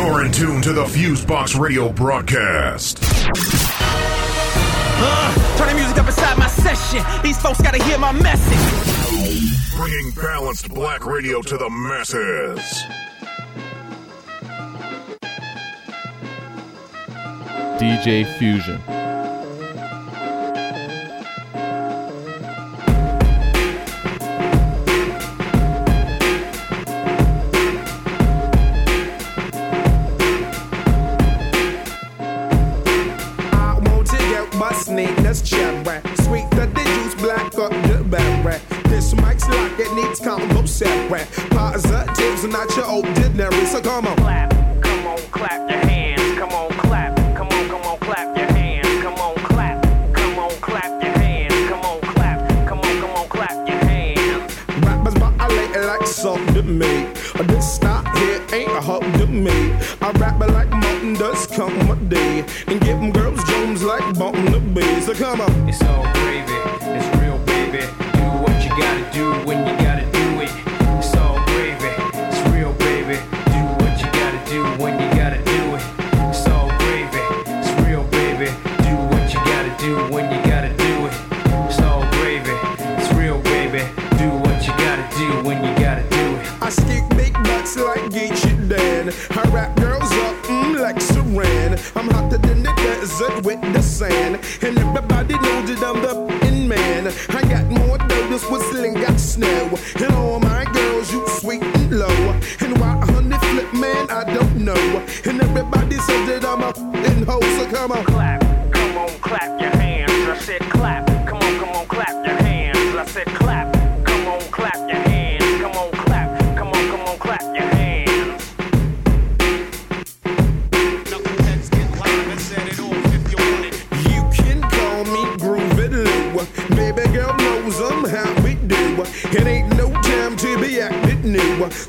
You're in tune to the Fusebox Radio broadcast. Uh, turn the music up inside my session. These folks gotta hear my message. Bringing balanced black radio to the masses. DJ Fusion.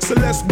So let's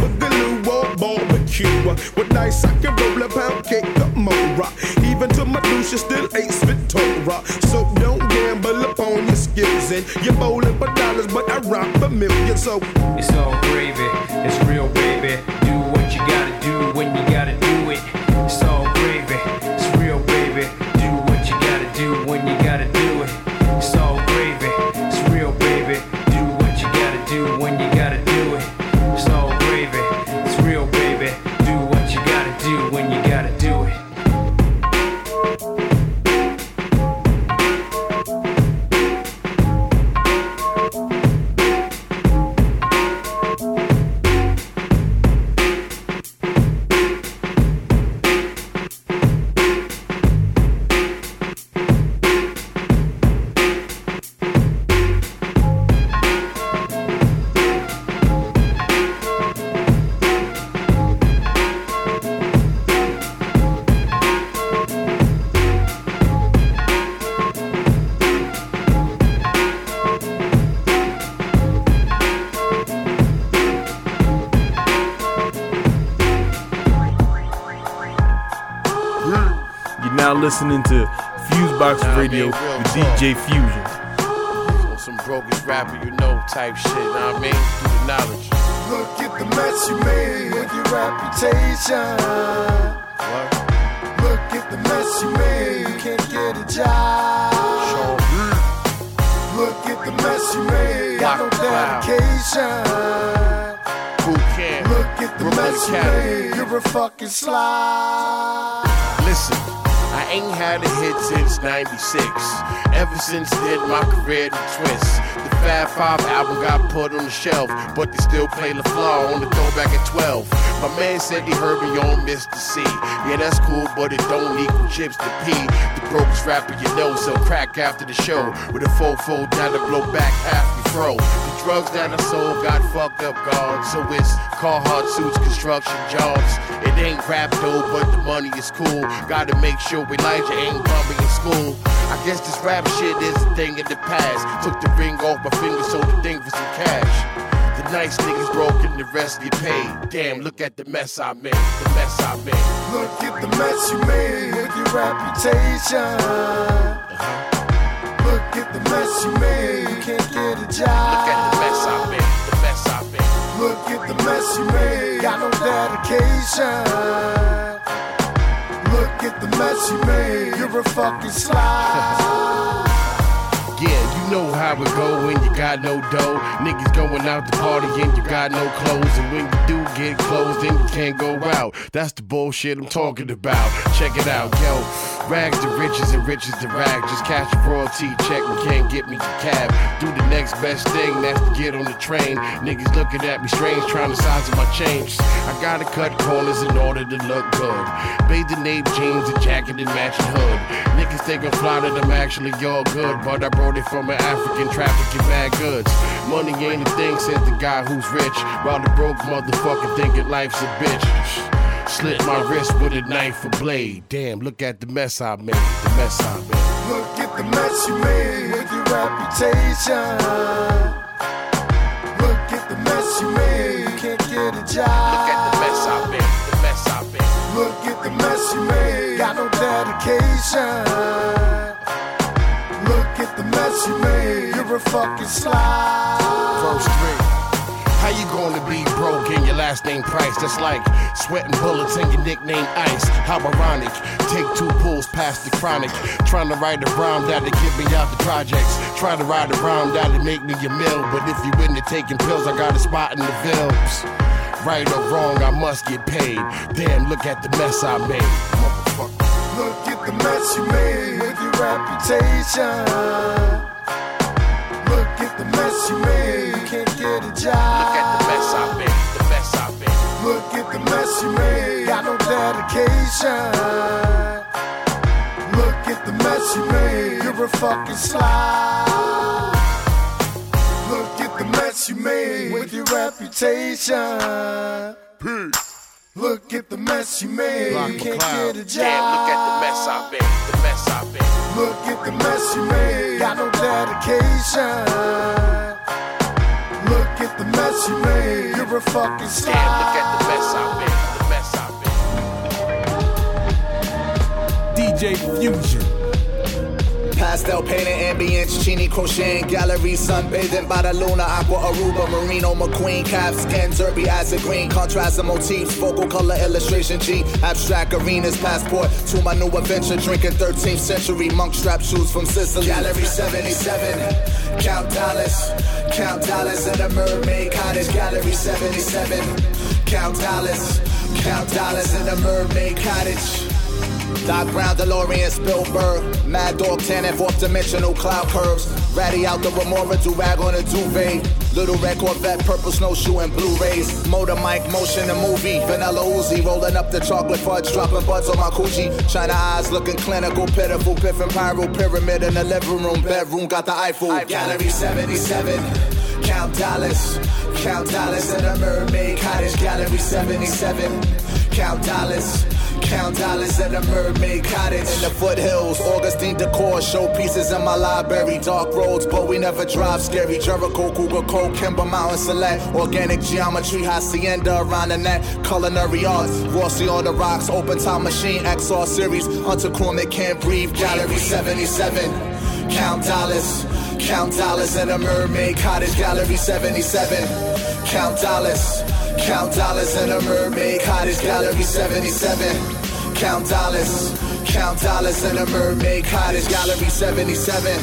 DJ Fusion. On some brokest rapper, you know, type shit, know what I mean? Through the knowledge. look at the mess you made with your reputation. What? Look at the mess you made. You can't get a job. Sean Look at the mess you made. Got no Block McCloud. dedication. Boot Camp. Look at the Brooklyn mess you Academy. made. You're a fucking slide. Listen, I ain't had a hit since 96. Ever since then, my career done twist. The Fab Five album got put on the shelf, but they still play La Fleur on the throwback at 12. My man said he heard me on Mr. C. Yeah, that's cool, but it don't equal chips to P. The brokest rapper you know, so crack after the show. With a fofo down to blow back half your fro. Drugs that I sold got fucked up gone. So it's Carhartt suits, construction jobs. It ain't rap though, but the money is cool. Gotta make sure Elijah ain't bumping in school. I guess this rap shit is a thing of the past. Took the ring off my finger, sold the thing for some cash. The nice niggas broke and the rest get paid. Damn, look at the mess I made. The mess I made. Look at the mess you made with your reputation. Uh-huh. Look at the mess you made. You can't get a job. Look at the mess I made. The mess I made. Look at the mess you made. Got no dedication. Look at the mess you made. You're a fucking slide. Yeah, you know how it go when you got no dough. Niggas going out to party and you got no clothes. And when you do get clothes, then you can't go out. That's the bullshit I'm talking about. Check it out, yo. Rags to riches and riches to rags. Just cash a royalty check and can't get me the cab. Do the next best thing, that's to get on the train. Niggas looking at me strange, trying to size up my change. I gotta cut corners in order to look good. Bathing Ape jeans, a jacket and matching hood. Niggas think I'm fly that I'm actually all good, but I brought it from an African trafficking bad goods. Money ain't a thing, says the guy who's rich. While the broke motherfucker thinking life's a bitch. Slit my wrist with a knife or blade. Damn, look at the mess I made. The mess I made. Look at the mess you made with your reputation. Look at the mess you made. You can't get a job. Look at the mess I made. The mess I made. Look at the mess you made. Got no dedication. Look at the mess you made. You're a fucking slide. Verse 3. How you gonna be broke and your last name Price? That's like sweating bullets and your nickname Ice. How ironic. Take two pulls past the chronic. Trying to write a rhyme that'll get me out the projects. Try to write a rhyme that'll make me a mill. But if you into taking pills, I got a spot in the Vills. Right or wrong, I must get paid. Damn, look at the mess I made. Motherfucker. Look at the mess you made with your reputation. Look at the mess you made. Job. Look at the mess I made. The mess I made. Look at the mess you made. Got no dedication. Look at the mess you made. You're a fucking slide. Look at the mess you made with your reputation. Look at the mess you made. Block You can't McCloud. get a job. Damn, look at the mess I made. The mess I made. Look at the mess you made. Got no dedication. Look at the mess you made. You're a fucking slide. Damn, look at the mess I made. The mess I made. DJ Fusion. Pastel painting, ambience, chini crocheting, gallery, sunbathing by the Luna, Aqua, Aruba, Merino, McQueen, calf skin, derby, acid green, contrast and motifs, focal color illustration, G, abstract arenas, passport to my new adventure, drinking 13th century monk strap shoes from Sicily. Gallery 77, count dollars, count dollars in a mermaid cottage. Gallery 77, count dollars, count dollars in a mermaid cottage. Doc Brown, DeLorean, Spielberg, Mad Dog, tan and fourth dimensional cloud curves. Ratty out the Remora, do rag on a duvet. Little red Corvette, purple snowshoe and Blu-rays. Motor mic, motion and movie. Vanilla Uzi, rolling up the chocolate fudge, dropping buds on my coochie. China eyes looking clinical, pitiful, piff and pyro pyramid in the living room, bedroom, got the Eiffel. Gallery 77, count dollars, count dollars in a mermaid cottage. Gallery 77, count dollars. Count dollars at a mermaid cottage in the foothills. Augustine decor, showpieces in my library. Dark roads, but we never drive scary. Jericho, Cougar Cove, Kimber Mountain Select. Organic geometry, hacienda around the neck. Culinary arts, Rossi on the rocks. Open time machine, XR series. Hunter Cormick can't breathe. Gallery 77. Count dollars, count dollars in a mermaid cottage. Gallery 77. Count dollars. Count dollars in a mermaid cottage, gallery 77. Count dollars, count dollars in a mermaid cottage, gallery 77.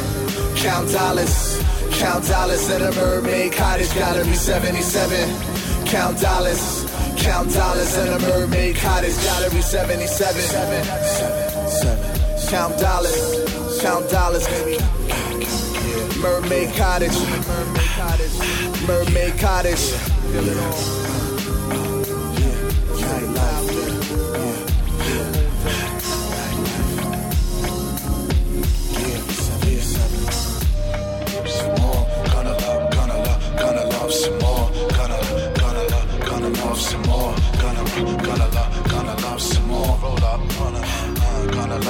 Count dollars, count dollars in a mermaid cottage, gallery 77. Count dollars, count dollars in a mermaid cottage, gallery 77. Seven, seven, seven, Count dollars, count dollars, baby. Mermaid cottage, mermaid cottage. Feel it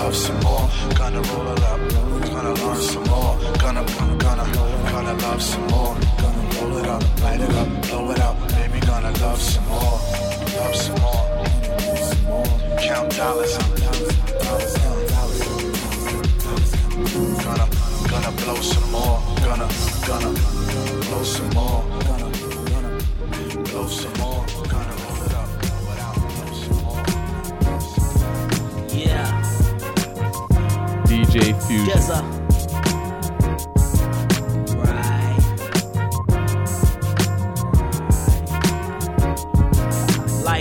love some more. Gonna roll it up, gonna love some more. Gonna, gonna, gonna love some more. Gonna roll it up, light it up, blow it out. Baby, gonna love some more. Love some more. Some more. Count dollars. Gonna, gonna blow some more. Gonna, gonna blow some more. Gonna, gonna blow Dizza. Right. Light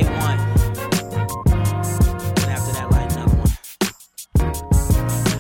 one. And after that, light another one.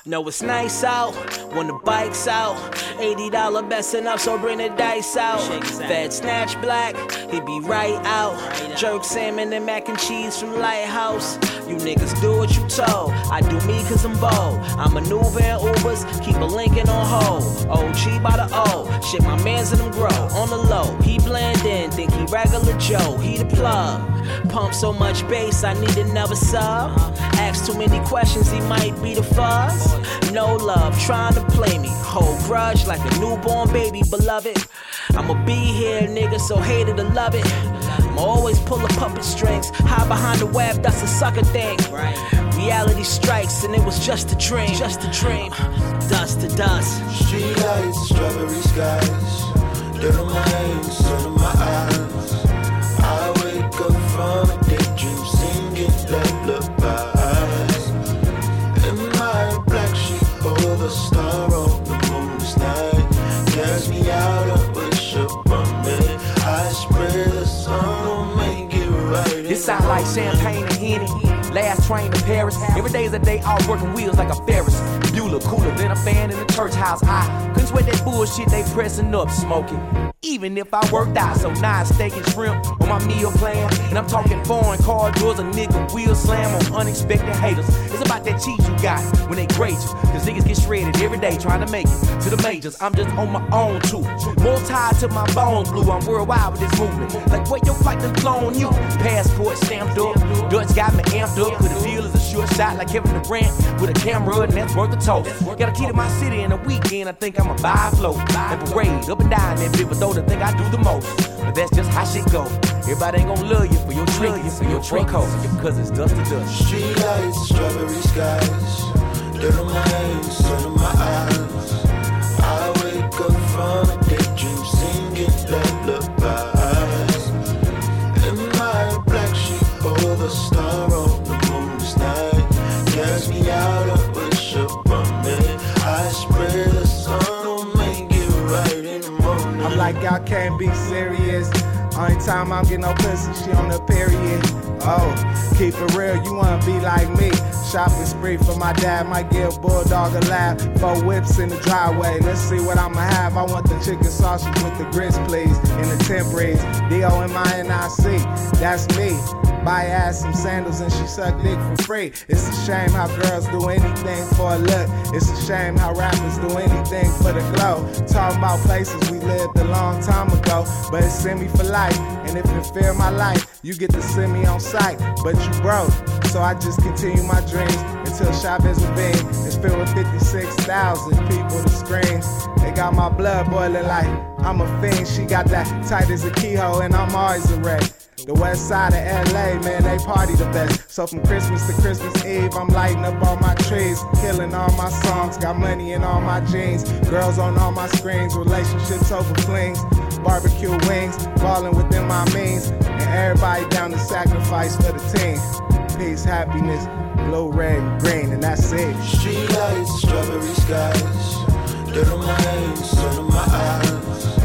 No, it's nice out when the bike's out. $80 best enough, so bring the dice out. Fed snatch black, he be right out. Jerk salmon and mac and cheese from Lighthouse. You niggas do what you told. I do me cause I'm bold. I maneuver in Ubers, keep a Lincoln on hold. OG by the O. Shit, my mans and them grow. On the low, he blend in, think he regular Joe. He the plug. Pump so much bass, I need another sub. Ask too many questions, he might be the fuzz. No love, trying to play me. Hold grudge like a newborn baby, beloved. I'ma be here, nigga, so hate it or love it. I'ma always pull the puppet strings. Hide behind the web, that's a sucker thing. Reality strikes, and it was just a dream. Just a dream. Uh, dust to dust. Street lights, strawberry skies. Dirt on my hands, sun in my eyes. I wake up from a daydream singing lullabies. In my black sheep, oh, the star sound like champagne and Henny. Last train to Paris. Every day's a day off working wheels like a Ferris. Bueller cooler than a fan in the church house. I couldn't sweat that bullshit they pressing up smoking. Even if I worked out, so now steak and shrimp on my meal plan. And I'm talking foreign car doors, a nigga wheel slam on unexpected haters. It's about that cheese you got when they grade you. Cause niggas get shredded every day trying to make it to the majors. I'm just on my own too. More tied to my bones blue. I'm worldwide with this movement. Like where your fight done clone you. Passport stamped up. Dutch got me amped up. Cause a deal is a sure shot like Kevin Durant with a camera and that's worth a toast. Got a key to my city in a weekend. I think I'ma buy a float and parade up and down that bitch. But though the thing I do the most. But that's just how shit go. Everybody ain't gonna love you for your trinkets for your trick. Cause it's dust to dust. Street lights, strawberry skies. Dirt on my hands, sun in my eyes. I wake up from a daydream singing lullabies. Y'all can't be serious. Only time I'm getting no pussy, she on the period. Oh, keep it real, you wanna be like me. Shopping spree for my dad, might give Bulldog a laugh. Four whips in the driveway, let's see what I'ma have. I want the chicken sausage with the grits, please. In the temperies, D-O-M-I-N-I-C, that's me. Buy ass some sandals and she suck dick for free. It's a shame how girls do anything for a look. It's a shame how rappers do anything for the glow. Talking about places we lived a long time ago, but it's send me for life. And if it feel my life, you get to send me on sight. But you broke, so I just continue my dreams until Ravine is filled with 56,000 people to screens. They got my blood boiling like I'm a fiend. She got that tight as a keyhole, and I'm always a wreck. The west side of LA, man, they party the best. So from Christmas to Christmas Eve, I'm lighting up all my trees, killing all my songs, got money in all my jeans, girls on all my screens, relationships over flings, barbecue wings, falling within my means, and everybody down to sacrifice for the team. Peace, happiness, blue, red, and green, and that's it. Street lights, strawberry skies, my hands, sun my eyes.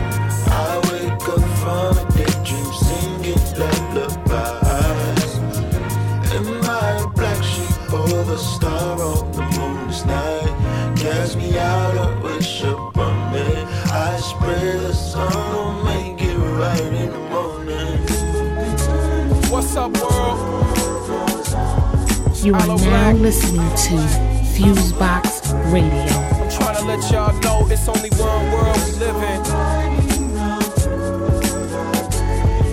The star on the moon's night. Cast me out of wish upon me. I spread the sun on make it right in the morning. What's up, world? You are now listening to Fusebox Radio. I'm trying to let y'all know it's only one world we live in.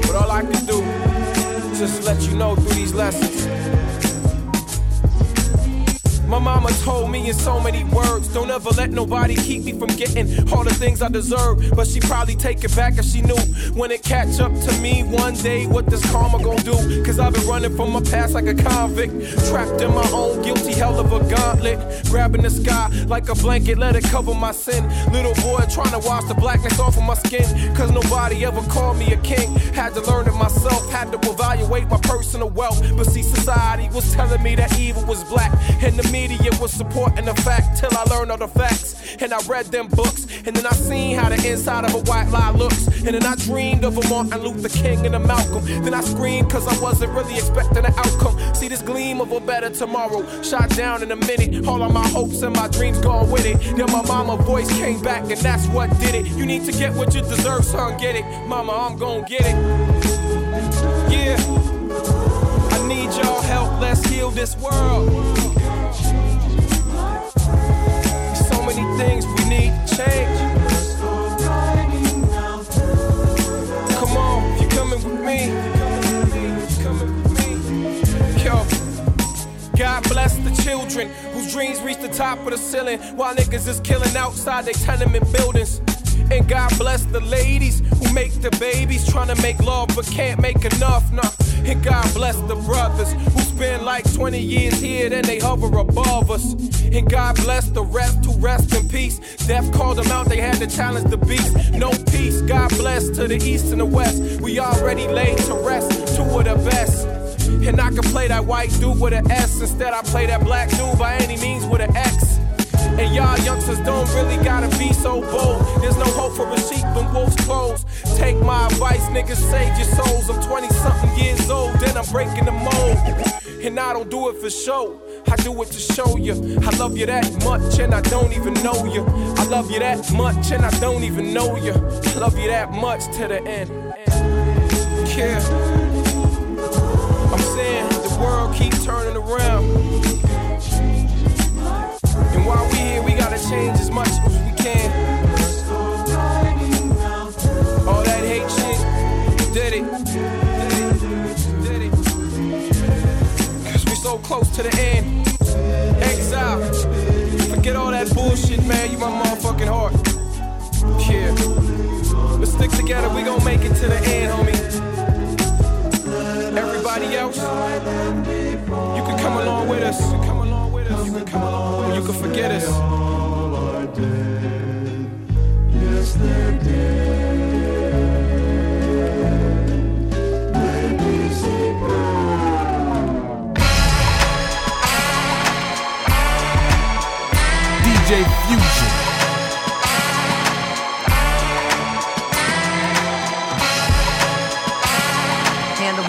But all I can do is just let you know through these lessons. My mama told me in so many words, don't ever let nobody keep me from getting all the things I deserve. But she probably take it back if she knew when it catch up to me one day what this karma gon' do. Cause I've been running from my past like a convict, trapped in my own guilty hell of a gauntlet. Grabbing the sky like a blanket, let it cover my sin. Little boy trying to wash the blackness off of my skin. Cause nobody ever called me a king. Had to learn it myself, had to evaluate my personal wealth. But see, society was telling me that evil was black. And to me, media was supporting the fact till I learned all the facts. And I read them books, and then I seen how the inside of a white lie looks. And then I dreamed of a Martin Luther King and a Malcolm. Then I screamed cause I wasn't really expecting an outcome. See this gleam of a better tomorrow. Shot down in a minute. All of my hopes and my dreams gone with it. Then my mama voice came back, and that's what did it. You need to get what you deserve, son. Get it. Mama, I'm gon' get it. Yeah. I need y'all help. Let's heal this world. Many things we need to change. Come on, you coming with me. Yo. God bless the children whose dreams reach the top of the ceiling while niggas is killing outside their tenement buildings. And God bless the ladies who make the babies trying to make love but can't make enough. Nah. And God bless the brothers who spend like 20 years here, then they hover above us. And God bless the rest who rest in peace. Death called them out, they had to challenge the beast. No peace. God bless to the east and the west. We already laid to rest, two of the best. And I can play that white dude with an S. Instead, I play that black dude by any means with an X. And y'all youngsters don't really gotta be so bold. There's no hope for a sheep in wolf's clothes. Take my advice, niggas, save your souls. I'm 20 something years old, then I'm breaking the mold. And I don't do it for show, I do it to show you. I love you that much, and I don't even know you. I love you that much, and I don't even know you. I love you that much to the end. Yeah. I'm saying the world keep turning around. While we here, we gotta change as much as we can. All that hate shit, did it. Did it. Cause we so close to the end. Exile. Forget all that bullshit, man. You my motherfucking heart. Yeah. Let's stick together. We gon' make it to the end, homie. Everybody else, you can come along with us. You can. You can forget us. Yes, they did. DJ Fusion.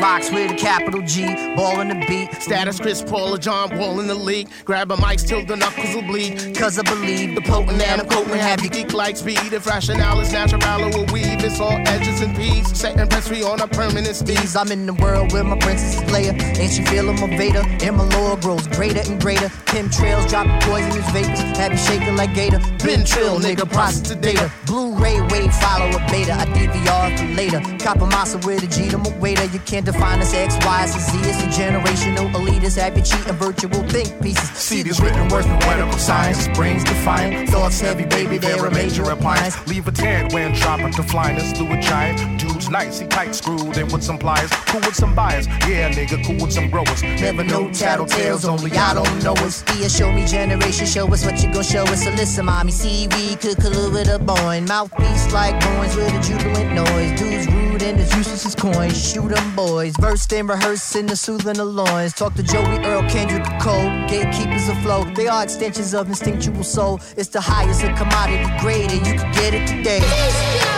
Rocks with a capital G, ball in the beat. Status Chris Paul or John Wall in the league. Grab a mic till the knuckles will bleed. Cause I believe the potent and I'm have you geek like speed. If rationale is natural, will weave. It's all edges and peas. Setting press free on a permanent speed. I'm in the world where my princess is Leia. Ain't she feeling my Vader? And my lore grows greater and greater. Pim trails dropping poisonous vapors. Have you shaking like Gator? Been trill, nigga, process data. Blu-ray wave follow a beta. I DVR for later. Copper massa with a G to my waiter. You can't define us X, Y, it's a Z. It's a generational elitist. Have you cheating virtual think pieces. See these written words, poetical science, brains defiant, thoughts heavy, baby, they're a major appliance. Leave a tad when dropping to flyness, through a giant. Dude's nice, he tight screwed in with some pliers, cool with some buyers. Yeah, nigga, cool with some growers. Never know tattletales, only I don't know us. Yeah, show me generation, show us what you gon' show us. So listen, mommy, see we could collude with a boy. Mouthpiece like coins with a jubilant noise. Dudes rude and as useless as coins. Shoot 'em boys, versed and rehearsed in the soothing of loins. Talk to Joey Earl, Kendrick, Cole, gatekeepers afloat. They are extensions of instinctual soul. It's the highest of commodity grade, and you can get it today.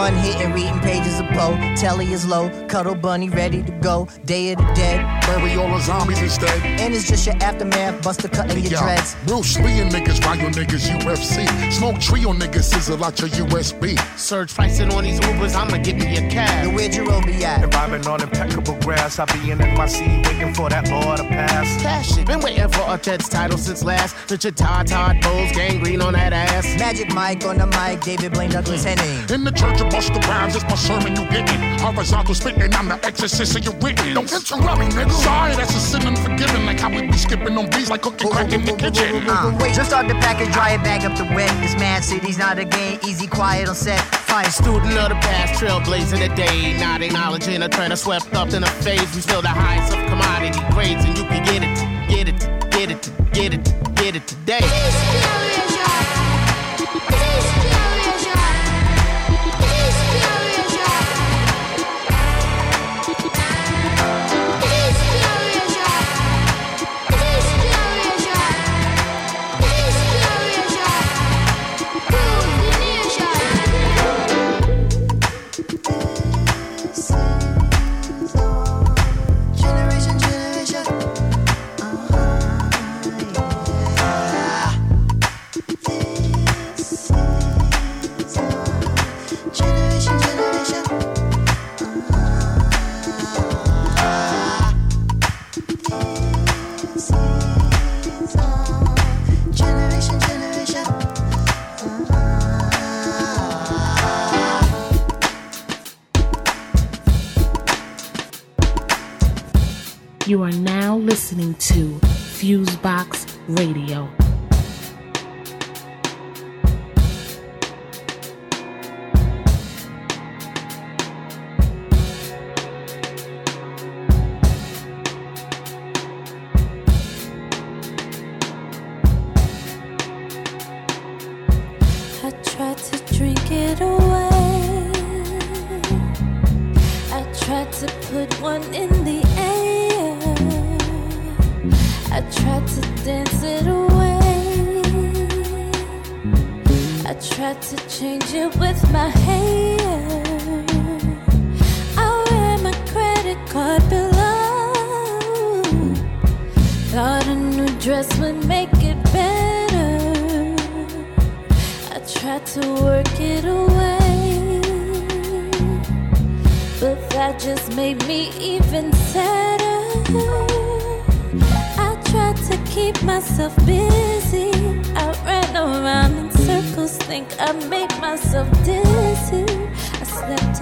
One hit and reading pages of Poe. Telly is low, cuddle bunny ready to go. Day of the dead. Bury all the zombies instead. And it's just your aftermath, buster cutting your dreads. Bruce Lee and niggas, Ryo niggas, UFC. Smoke trio niggas, sizzle out your USB. Surge pricing on these Ubers, I'ma get me a cab. Yo, where'd your be at? If I've on impeccable grass, I be in NYC waiting for that law to pass. Cash it. Been waiting for a Ted's title since last. Richard Todd, Todd Bowles, gangrene on that ass. Magic Mike on the mic, David Blaine Douglas mm. Henning. In the church of Busta Rhymes, it's my sermon you getting. Horizontal spitting, I'm the exorcist of your written. Don't interrupt me, nigga. Sorry, that's a sin unforgiven. Like how we be skipping on beats like cooking crack in the kitchen. Uh, just start the package, dry it, bag up the wet. This mad city's not a game, easy, quiet on set. Defiant student of the past, trailblazing the day. Not acknowledging a trend swept up in a phase. We still the highest of commodity grades, and you can get it, get it, get it, get it, get it today.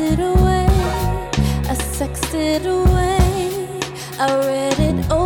It away, I sexed away, I read it away.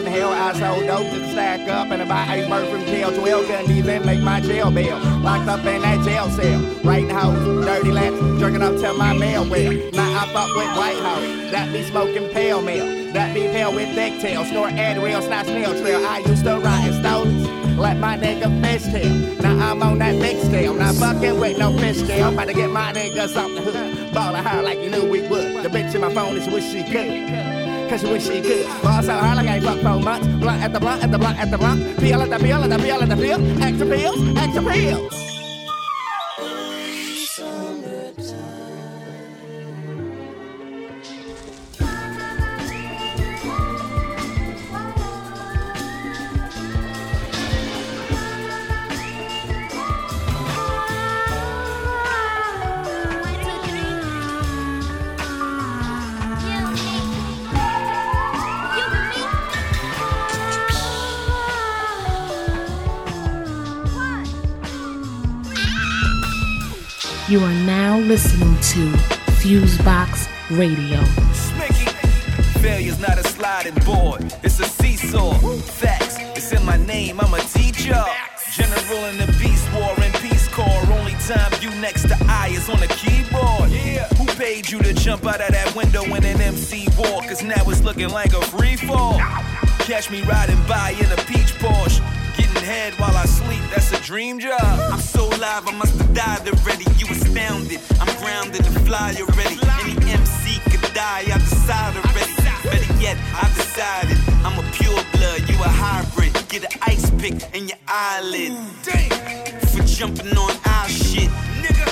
In hell. I sold dope to stack up and about iceberg from jail. 12 couldn't even make my jail bail. Locked up in that jail cell. Writing house, dirty laps, jerking up to my mail well. Now I fuck with White House. That be smoking pale mail. That be pale with thick tail. Snort Adderall, snot snail trail. I used to ride in stones. Let my nigga fish tail. Now I'm on that big scale. Not fucking with no fish scale. I'm about to get my niggas off the hook. Ball of like you knew we would. The bitch in my phone is wish she could. Cause she wish she could. Ball so hard like I ain't fucked for months. Blunt at the blunt at the blunt at the blunt. Peel at the peel at the peel at the peel. Extra pills, extra pills. Listening to Fusebox Radio. Smicky. Failure's not a sliding board, it's a seesaw. Facts, it's in my name, I'm a teacher. General in the Beast War and Peace Corps. Only time you next to I is on the keyboard. Who paid you to jump out of that window in an MC war? Cause now it's looking like a free fall. Catch me riding by in a peach Porsche. Getting head while I sleep, that's a dream job. I'm so live, I must have died already. You astounded, I'm grounded and fly already. Any MC could die, I decide already. Better yet, I decided I'm a pure blood, you a hybrid. Get an ice pick in your eyelid. For jumping on our shit, nigga.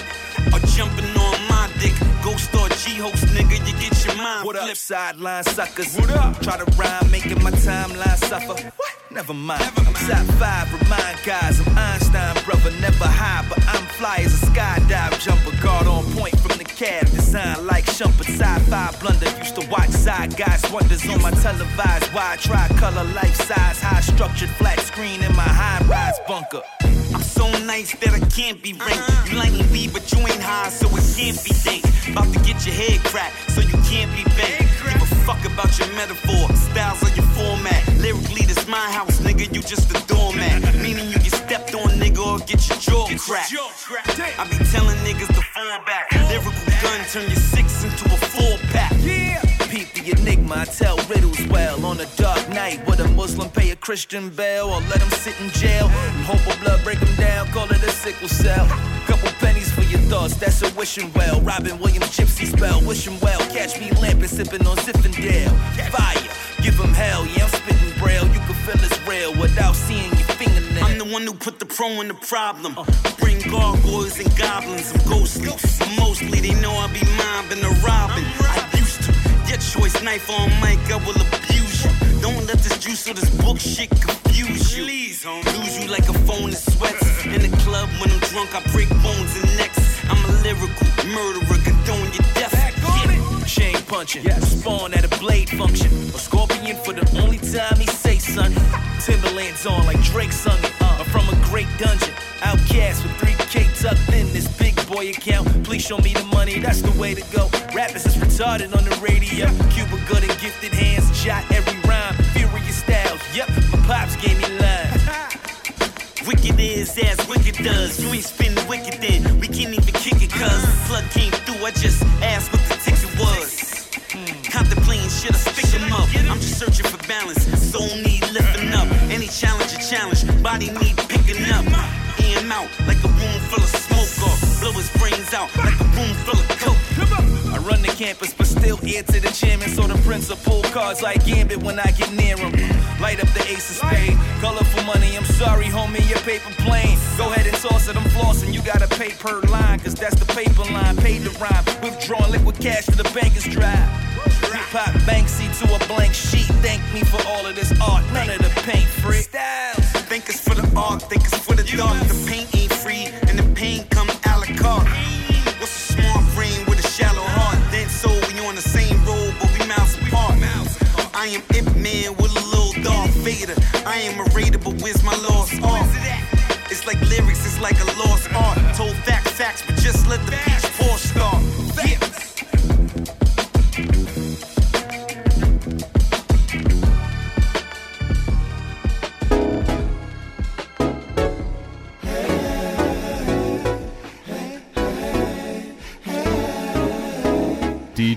Or jumping on my dick. Ghost or G host, nigga, you get your mind. What up, sideline suckers? What up? Try to rhyme, making my timeline suffer. What? Never mind. I'm top five, remind guys. I'm Einstein, brother, never high, but I'm fly as a skydive jumper. Guard on point from the cab, design like Shumpert. Sci-fi blunder. Used to watch side guys wonders on my televised wide tri-color life size, high structured flat screen in my high-rise bunker. I'm so nice that I can't be ranked. You like me, but you ain't high, so it can't be dank. About to get your head cracked, so you can't be bent. Give a fuck about your metaphor, styles of your format. Lyrically, this my house, nigga. You just a doormat. Meaning you get stepped on, nigga, or get your jaw cracked. I be telling niggas to fall back. Lyrical gun, turn your six into a four pack. Yeah. Enigma, I tell riddles well. On a dark night, would a Muslim pay a Christian bail or let him sit in jail? And hope a blood break him down, call it a sickle cell. Couple pennies for your thoughts, that's a wishing well. Robin Williams gypsy spell, wishing well. Catch me lamping, sipping on Zinfandel. Fire, give him hell, yeah, I'm spitting braille. You can feel it's real without seeing your fingernail. I'm the one who put the pro in the problem. Bring gargoyles and goblins, I'm ghostly. Mostly they know I be mobbing the robbing. I. Your choice knife on mic, I will abuse you. Don't let this juice or this book shit confuse you. Please, lose you like a phone in sweats. In the club when I'm drunk, I break bones and necks. I'm a lyrical murderer, condone your death. Yeah. Chain punching, spawn at a blade function. A scorpion for the only time he say son. Timberlands on like Drake sung it. Uh, I'm from a great dungeon. Outcast with boy account. Please show me the money, that's the way to go. Rappers is retarded on the radio. Cuba Gooding gifted hands, shot every rhyme. Furious Styles, yep, my pops gave me lines. Wicked is as wicked does. You ain't spinning wicked then. We can't even kick it cuz plug came through. I just asked what the ticket was. Hmm. Contemplating should I stick them up. I'm just searching for balance. Soul need lifting up. Any challenge a challenge. Body need picking up. Out like a room full of smoke or blow his brains out like a room full of coke. I run the campus, but still ear to the chairman. So the principal cards like Gambit when I get near him. Light up the ace of spade. Colorful money, I'm sorry, homie, your paper plane. Go ahead and toss it, I'm flossing. You gotta pay per line, cause that's the paper line. Paid the rhyme. Withdrawing liquid cash to the bank is dry. Hip hop Banksy to a blank sheet. Thank me for all of this art. None of the paint free. Styles. Think it's for the art, think it's for the dark. The paint ain't free, and the pain come a la carte. What's a smart brain with a shallow heart? Then so we on the same road, but we miles apart. I am Ip Man with a little Darth Vader. I am a raider, but where's my lost art? It's like lyrics, it's like a lost art. Told facts, facts, but just let the peach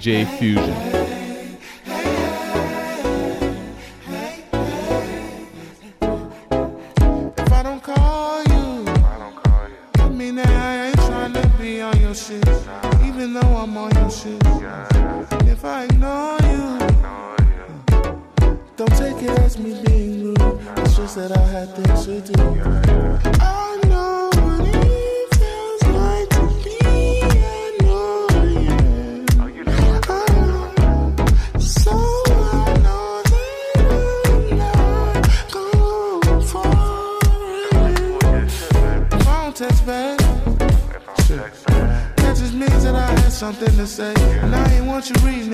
DJ Fusion. You reading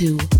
listening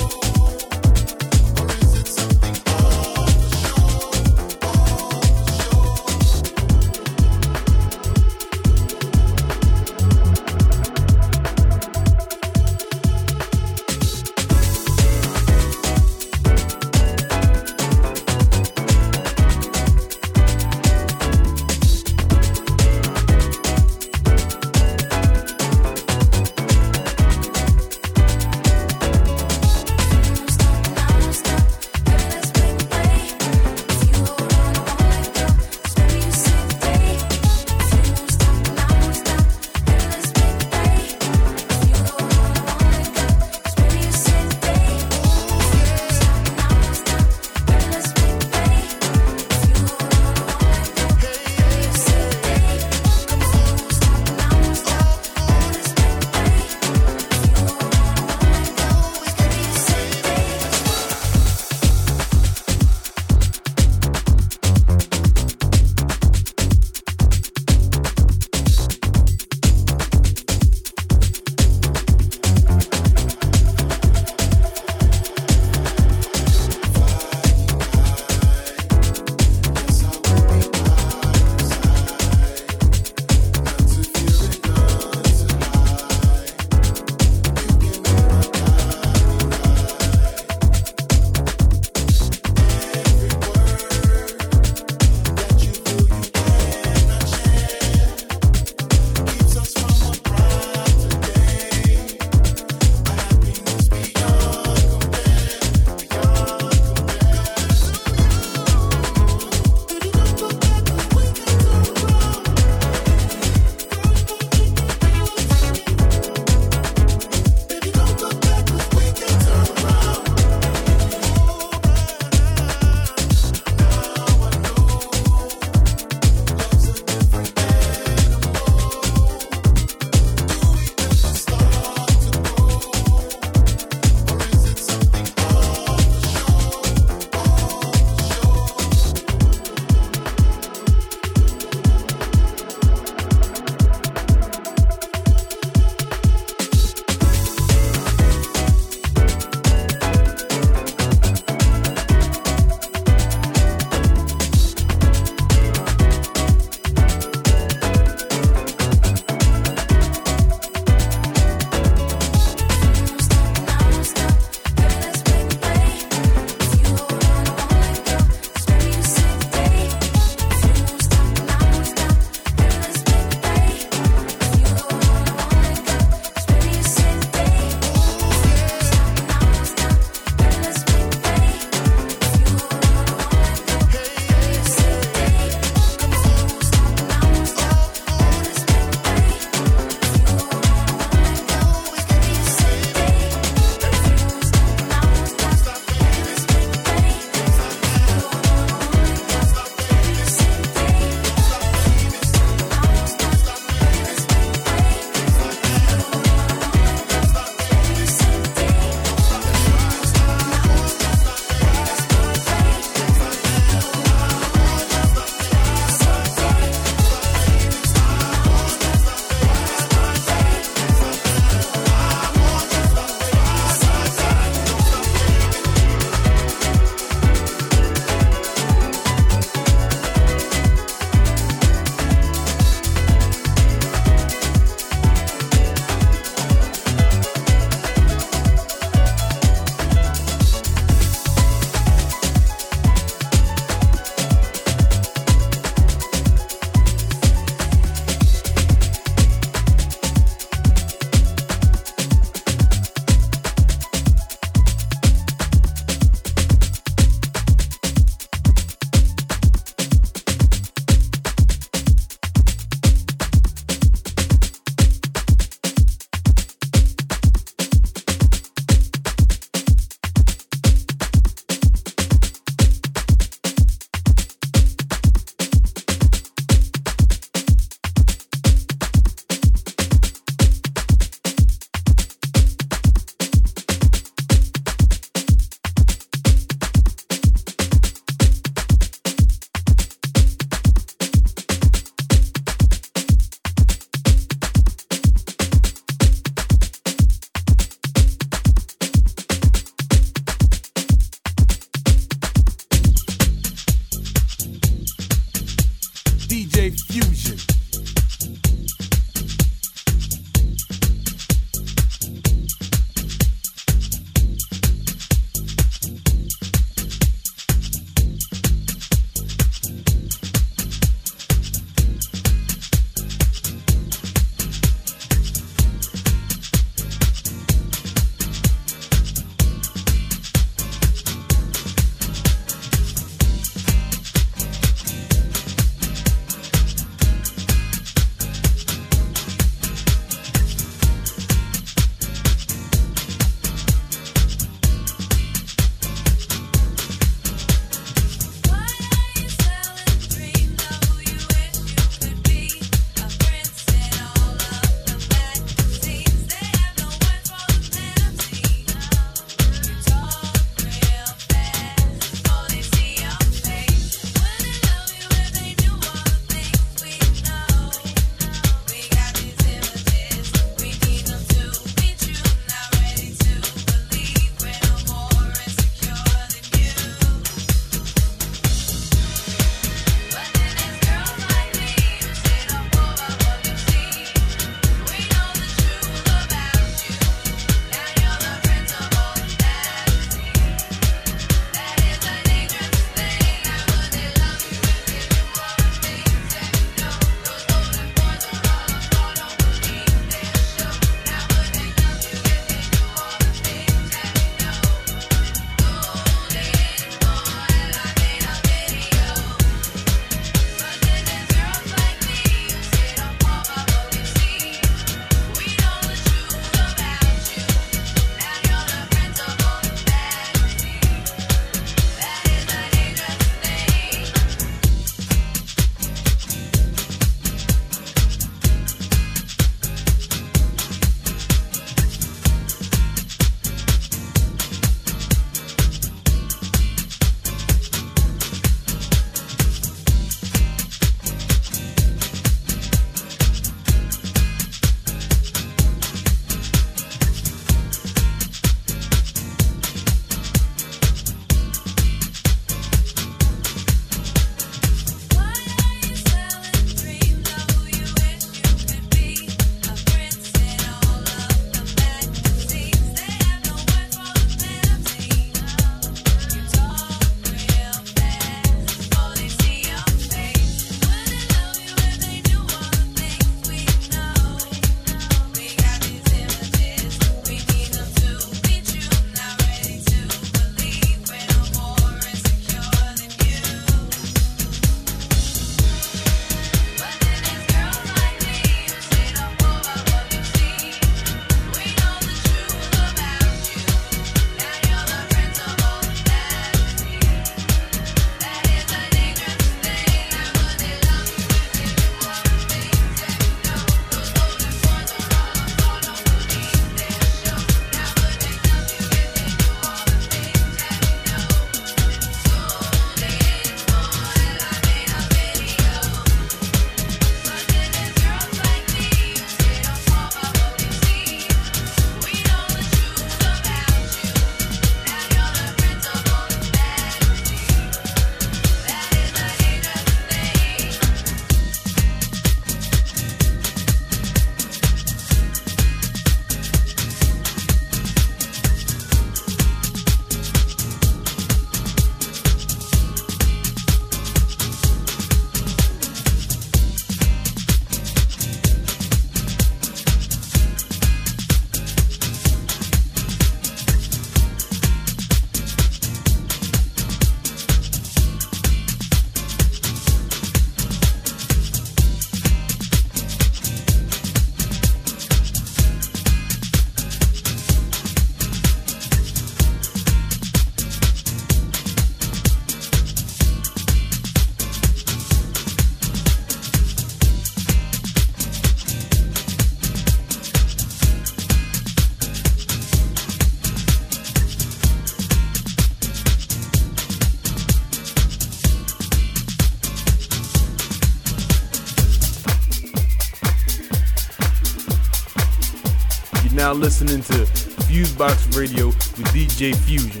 Fusion.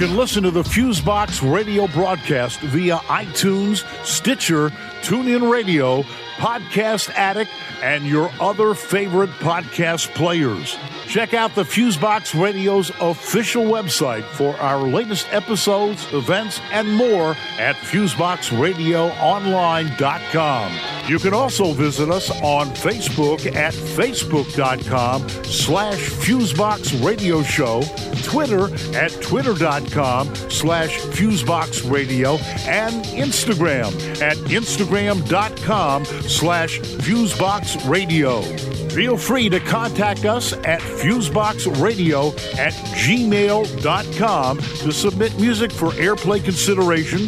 Can listen to the Fusebox radio broadcast via iTunes, Stitcher, TuneIn Radio, Podcast Addict, and your other favorite podcast players. Check out the Fusebox Radio's official website for our latest episodes, events, and more at FuseboxRadioOnline.com. You can also visit us on Facebook at Facebook.com slash Fusebox Radio Show, Twitter at Twitter.com slash FuseboxRadio and Instagram at Instagram.com slash FuseboxRadio. Feel free to contact us at fuseboxradio at gmail.com to submit music for airplay consideration